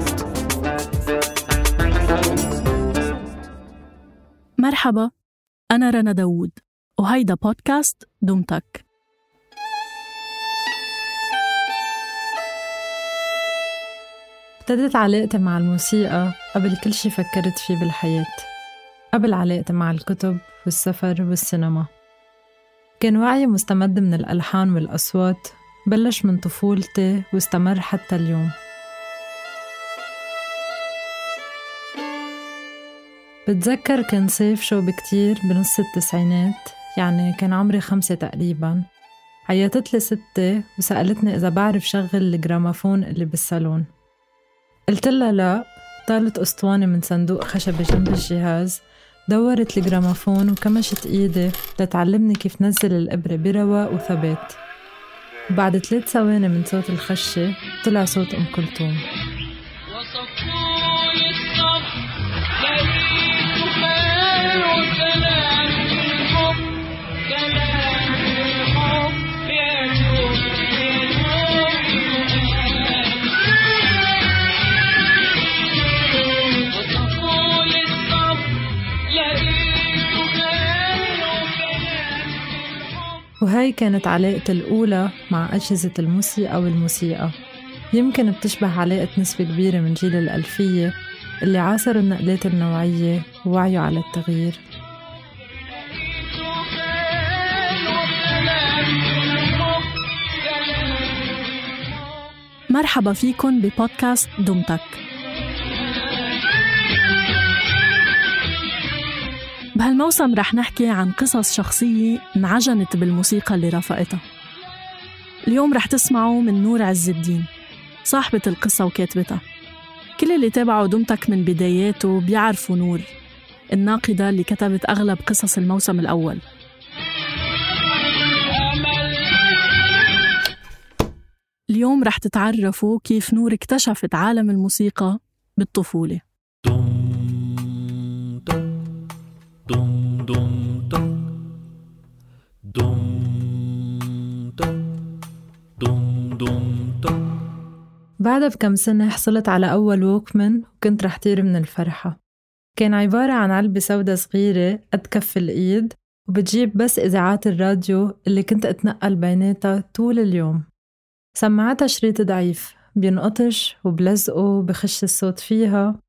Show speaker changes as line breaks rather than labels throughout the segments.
صوت مرحبا أنا رنا داوود وهيدا بودكاست دمتك.
ابتدت علاقتي مع الموسيقى قبل كل شي فكرت فيه بالحياة قبل علاقتي مع الكتب والسفر والسينما. كان وعي مستمد من الألحان والأصوات بلش من طفولتي واستمر حتى اليوم. بتذكر كان صيف شوب كتير بنص التسعينات؟ يعني كان عمري خمسة تقريبا. عيطت لي ستي وسألتني إذا بعرف شغل الجرامافون اللي بالصالون. قلت لها لا. طالت أسطوانة من صندوق خشبي جنب الجهاز. دورت الجرامافون وكمشت إيدي لتعلمني كيف نزل الإبرة برواق وثبات بعد ثلاث ثواني من صوت الخشة طلع صوت أم كلثوم. وهي كانت علاقتي الأولى مع أجهزة الموسيقى والموسيقى يمكن بتشبه علاقة نسبة كبيرة من جيل الألفية اللي عاصروا النقلات النوعية ووعيوا على التغيير.
مرحبا فيكن ببودكاست دمتك بهالموسم رح نحكي عن قصص شخصية انعجنت بالموسيقى اللي رافقتها اليوم رح تسمعوا من نور عز الدين صاحبة القصة وكاتبتها. كل اللي تابعوا دمتك من بداياته بيعرفوا نور الناقدة اللي كتبت أغلب قصص الموسم الأول. اليوم رح تتعرفوا كيف نور اكتشفت عالم الموسيقى بالطفولة.
بعدها بكم سنة حصلت على أول ووكمان وكنت رح طير من الفرحة. كان عبارة عن علبة سودة صغيرة قد كف الإيد وبتجيب بس إذاعات الراديو اللي كنت أتنقل بيناتها طول اليوم. سماعتها شريط ضعيف بينقطش وبلزقه بخش الصوت فيها.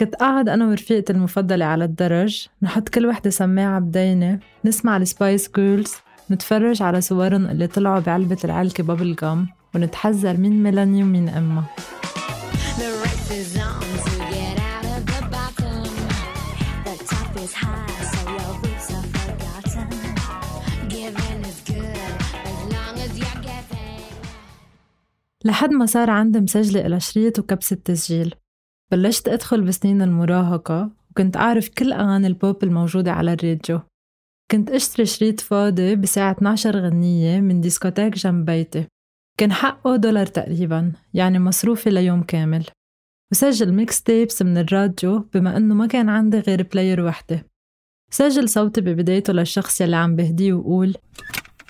كنت قاعد أنا ورفيقتي المفضلة على الدرج نحط كل وحدة سماعة بدينة نسمع ال Spice Girls نتفرج على صورن اللي طلعوا بعلبة العلكة bubble gum ونتحذر مين ميلاني ومين إيما. لحد ما صار عندي مسجلة إلى شريط وكبسة تسجيل. بلشت أدخل بسنين المراهقة وكنت أعرف كل أغاني البوب الموجودة على الراديو. كنت أشتري شريط فاضي بيساع 12 غنية من ديسكوتيك جنب بيتي. كان حقه دولار تقريبا يعني مصروفي ليوم كامل. وسجل mix tapes من الراديو بما إنه ما كان عندي غير player وحدة. سجل صوتي ببدايته للشخص يلي عم بهديه وقول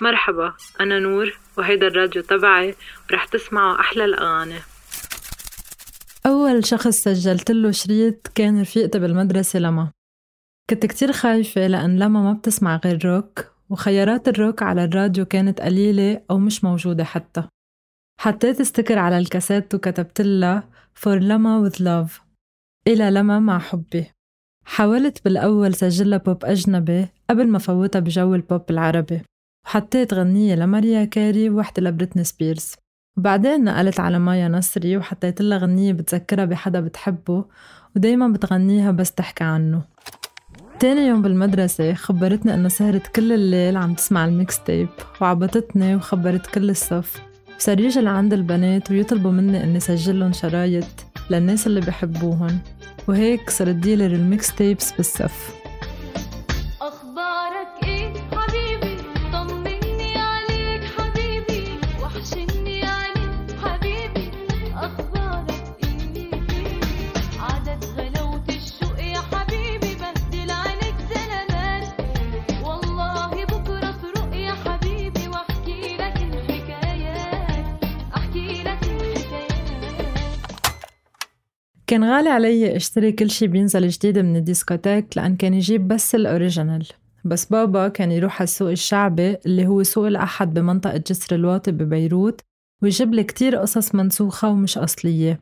مرحبا أنا نور وهيدا الراديو تبعي ورح تسمعوا أحلى الأغاني. أول شخص سجلت له شريط كان رفيقتي بالمدرسة لما. كنت كتير خايفة لأن لما ما بتسمع غير روك وخيارات الروك على الراديو كانت قليلة أو مش موجودة حتى. حطيت sticker على الكاسيت وكتبت لها for لما with love إلى لما مع حبي حاولت بالأول سجلها بوب أجنبي قبل ما فوتها بجو البوب العربي. وحطيت غنية لماريا كاري وواحدة لبريتني سبيرز. وبعدين نقلت على مايا نصري وحطيت لها غنية بتذكرها بحدا بتحبه ودايما بتغنيها بس تحكي عنه. تاني يوم بالمدرسة خبرتني إنه سهرت كل الليل عم تسمع ال mixtape وعبطتني وخبرت كل الصف. وصار يجي لعند البنات ويطلبوا مني إني سجلهم شرايط للناس اللي بحبوهن وهيك صرت dealer ال mixtapes بالصف. كان غالي علي اشتري كل شي بينزل جديد من الديسكوتيك لأن كان يجيب بس ال original. بس بابا كان يروح على السوق الشعبي اللي هو سوق الأحد بمنطقة جسر الواطي ببيروت ويجيب لي كتير قصص منسوخة ومش أصلية.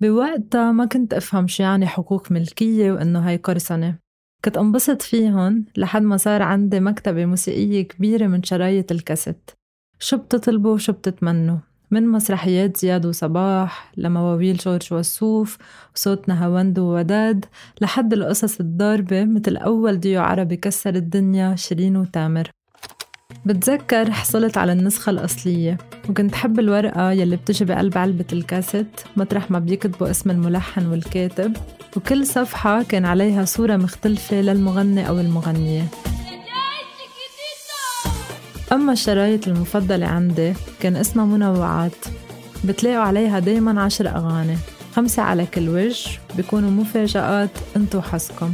بوقتها ما كنت أفهم شو يعني حقوق ملكية وإنه هاي قرصنة كنت انبسط فيهن لحد ما صار عندي مكتبة موسيقية كبيرة من شرايط الكاسيت. شو بتطلبوا وشو بتتمنوا؟ من مسرحيات زياد وصباح لمواويل جورج وسوف وصوت نهاوند ووداد لحد القصص الضاربة مثل أول ديو عربي كسر الدنيا شيرين وتامر. بتذكر حصلت على النسخة الأصلية وكنت حب الورقة يلي بتجي بقلب علبة الكاسيت مطرح ما بيكتبوا اسم الملحن والكاتب وكل صفحة كان عليها صورة مختلفة للمغني أو المغنية. أما الشرايط المفضلة عندي كان اسمها منوعات. بتلاقوا عليها دايما عشر أغاني خمسة على كل وجه بيكونوا مفاجآت انتو حظكم.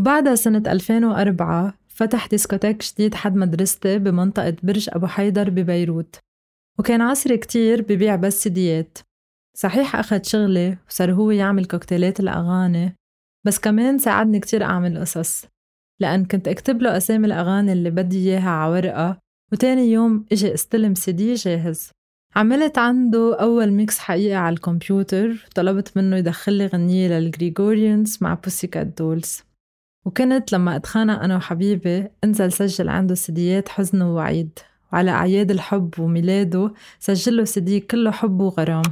وبعدها سنة 2004 فتح ديسكوتيك جديد حد مدرستي بمنطقة برج أبو حيدر ببيروت وكان عصري كتير ببيع بس سيديات. صحيح أخد شغلي وصار هو يعمل كوكتيلات الأغاني بس كمان ساعدني كتير أعمل قصص لأن كنت أكتب له أسامي الأغاني اللي بدي إياها على ورقة وتاني يوم إجي استلم سيدي جاهز. عملت عنده أول mix حقيقي على الكمبيوتر طلبت منه يدخل لي غنية للجريغوريانز مع بوسيكات دولز وكنت لما أتخانق أنا وحبيبي انزل سجل عنده سيديات حزن ووعيد. وعلى أعياد الحب وميلاده سجل له سيدي كله حب وغرام.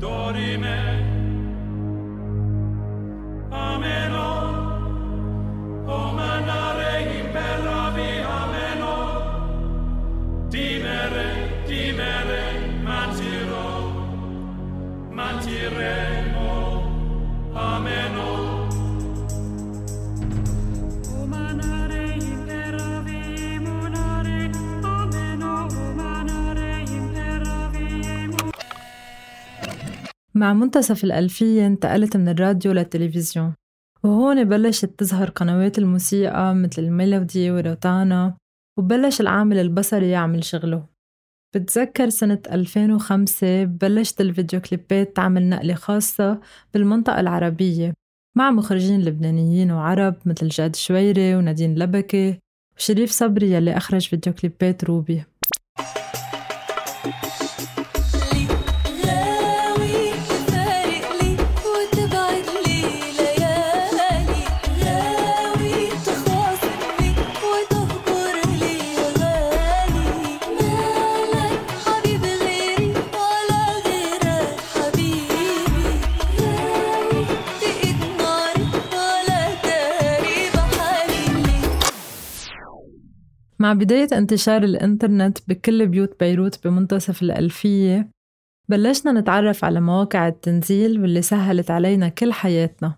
dorime ameno مع منتصف الألفية انتقلت من الراديو للتلفزيون وهون بلشت تظهر قنوات الموسيقى مثل الميلودي وروتانا وبلش العامل البصري يعمل شغله. بتذكر سنة 2005 بلشت الفيديو كليبات تعمل نقلة خاصة بالمنطقة العربية مع مخرجين لبنانيين وعرب مثل جاد شويري ونادين لبكي وشريف صبري يلي أخرج فيديو كليبات روبي. مع بداية انتشار الإنترنت بكل بيوت بيروت بمنتصف الألفية بلشنا نتعرف على مواقع التنزيل واللي سهلت علينا كل حياتنا.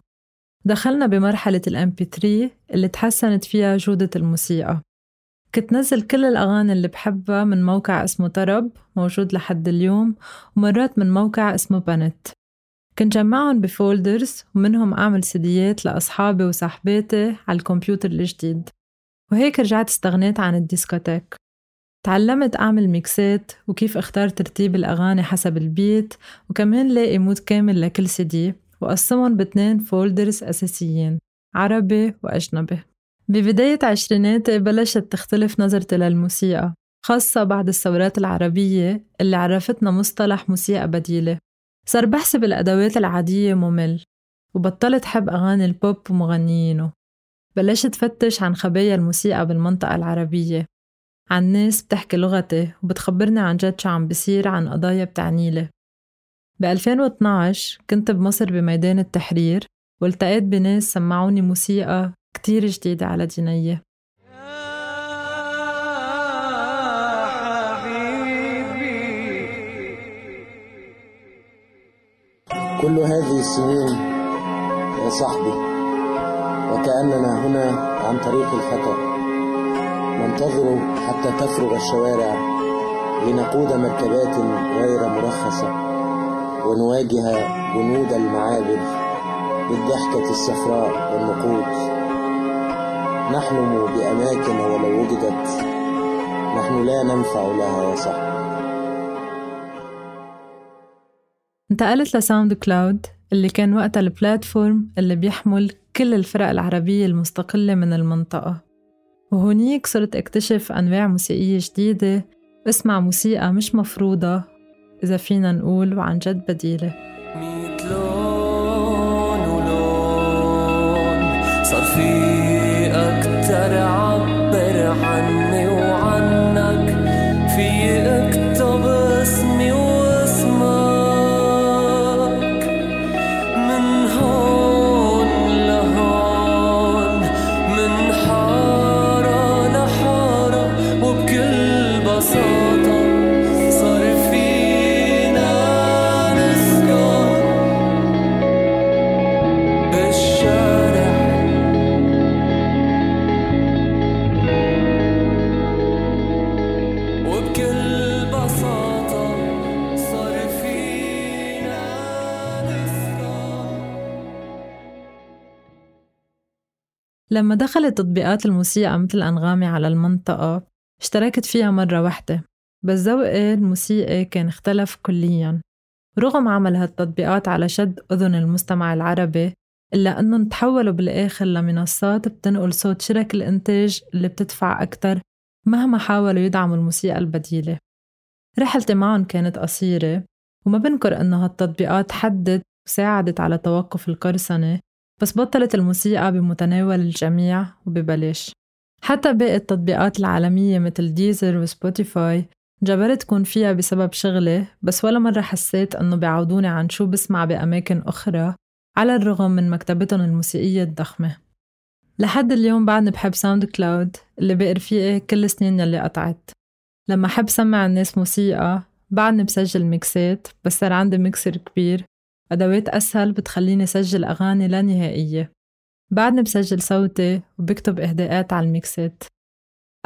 دخلنا بمرحلة الام بي 3 اللي تحسنت فيها جودة الموسيقى. كنت نزل كل الأغاني اللي بحبها من موقع اسمه طرب موجود لحد اليوم ومرات من موقع اسمه بنت كنت جمعهم بفولدرز ومنهم أعمل سيديات لأصحابي وصاحباتي على الكمبيوتر الجديد. وهيك رجعت استغنيت عن الديسكوتيك. تعلمت أعمل ميكسات وكيف أختار ترتيب الأغاني حسب ال beat وكمان لاقي mood كامل لكل سي دي وقسمهم باتنين folders أساسيين عربي وأجنبي. ببداية عشريناتي بلشت تختلف نظرتي للموسيقى خاصة بعد الثورات العربية اللي عرفتنا مصطلح موسيقى بديلة. صار بحس الراديوات العادية ممل وبطلت حب أغاني البوب ومغنيينه. بلشت فتش عن خبايا الموسيقى بالمنطقة العربية. عن ناس بتحكي لغتي وبتخبرني عن جد شو عم بيصير عن قضايا بتعنيلي ب 2012 كنت بمصر بميدان التحرير والتقيت بناس سمعوني موسيقى كتير جديدة على دينية.
كل هذه السنين يا صاحبي وكأننا هنا عن طريق الخطأ ننتظر حتى تفرغ الشوارع لنقود مركبات غير مرخصة ونواجه جنود المعابر بالضحكة الصفراء والنقود. نحلم بأماكن ولو وجدت نحن لا ننفع لها يا صاحبي.
انتقلت لساوند كلاود اللي كان وقتها ال platform اللي بيحمل كل الفرق العربية المستقلة من المنطقة. وهونيك صرت اكتشف أنواع موسيقية جديدة اسمع موسيقى مش مفروضة إذا فينا نقول وعن جد بديلة. لما دخلت تطبيقات الموسيقى مثل أنغامي على المنطقة اشتركت فيها مرة واحدة بس ذوقي الموسيقي كان اختلف كلياً. رغم عمل هالتطبيقات على شد أذن المستمع العربي إلا أنهم تحولوا بالآخر لمنصات بتنقل صوت شرك الإنتاج اللي بتدفع أكتر مهما حاولوا يدعموا الموسيقى البديلة. رحلتي معهم كانت قصيرة وما بنكر إنه هالتطبيقات حدت وساعدت على توقف القرصنة بس بطلت الموسيقى بمتناول الجميع وببلاش. حتى باقي التطبيقات العالمية مثل ديزر وسبوتيفاي جبرت تكون فيها بسبب شغلي بس ولا مرة حسيت أنه بيعوضوني عن شو بسمع بأماكن أخرى على الرغم من مكتبتهم الموسيقية الضخمة. لحد اليوم بعدني بحب ساوند كلاود اللي بقي رفيقي كل السنين يلي قطعت. لما أحب سمع الناس موسيقى بعدني بسجل ميكسات بس صار عندي ميكسر كبير أدوات أسهل بتخليني سجل أغاني لا نهائية. بعدني بسجل صوتي وبكتب إهداءات على الميكسات.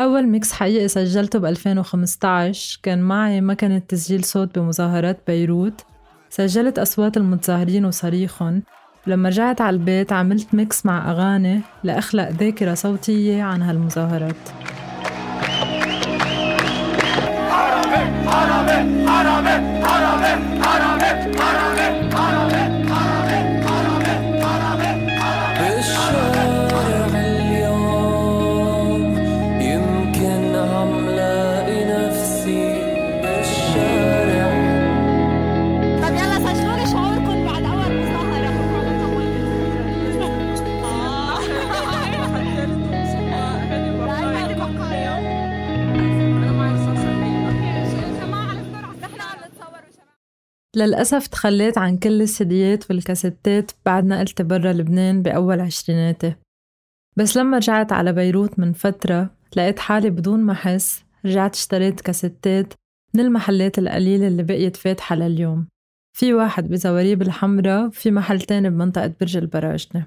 أول mix حقيقي سجلته ب 2015 كان معي مكنة تسجيل صوت بمظاهرات بيروت. سجلت أصوات المتظاهرين وصريخهم. لما رجعت على البيت عملت mix مع أغاني لأخلق ذاكرة صوتية عن هالمظاهرات. للأسف تخليت عن كل السيديات والكاسيتات بعد نقلتي برا لبنان بأول عشريناتي. بس لما رجعت على بيروت من فترة لقيت حالي بدون ما أحس رجعت اشتريت كاسيتات من المحلات القليلة اللي بقيت فاتحة لليوم. في واحد بزواريب الحمراء وفي محل تاني بمنطقة برج البراجنة.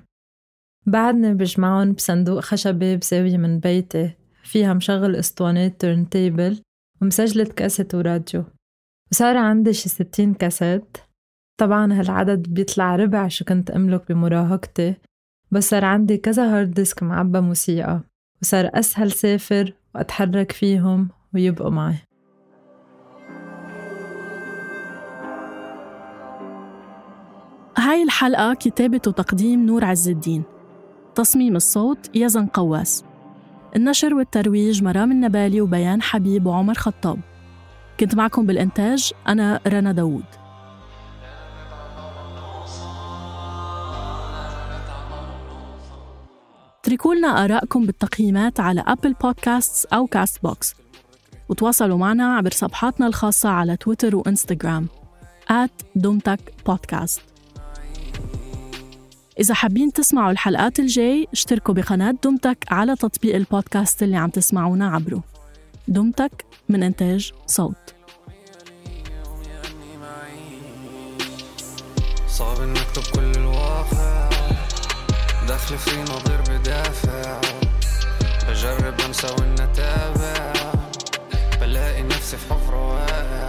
بعدني بجمعهم بصندوق خشبي بزاوية من بيتي فيها مشغل أسطوانات turntable ومسجلة كاسيت وراديو. وصار عندي شي ستين كاسيت. طبعا هالعدد بيطلع ربع شو كنت أملك بمراهقتي بس صار عندي كذا hard disk معبى موسيقى وصار أسهل سافر وأتحرك فيهم ويبقوا معي.
هاي الحلقة كتابة وتقديم نور عز الدين. تصميم الصوت يزن قواس. النشر والترويج مرام النبالي وبيان حبيب وعمر خطاب. كنت معكم بالإنتاج أنا رنا داوود. اتركوا لنا آرائكم بالتقييمات على أبل بودكاستس أو كاست بوكس وتواصلوا معنا عبر صفحاتنا الخاصة على تويتر وإنستغرام. دومتك بودكاست إذا حابين تسمعوا الحلقات الجاي اشتركوا بقناة دومتك على تطبيق البودكاست اللي عم تسمعونا عبره. دمتك من إنتاج صوت.
صعب إنك كل الواقع دخل في نظير بدافع. بجرب أنسى وإن أتابع. بلاقي نفسي في حفرة واقع.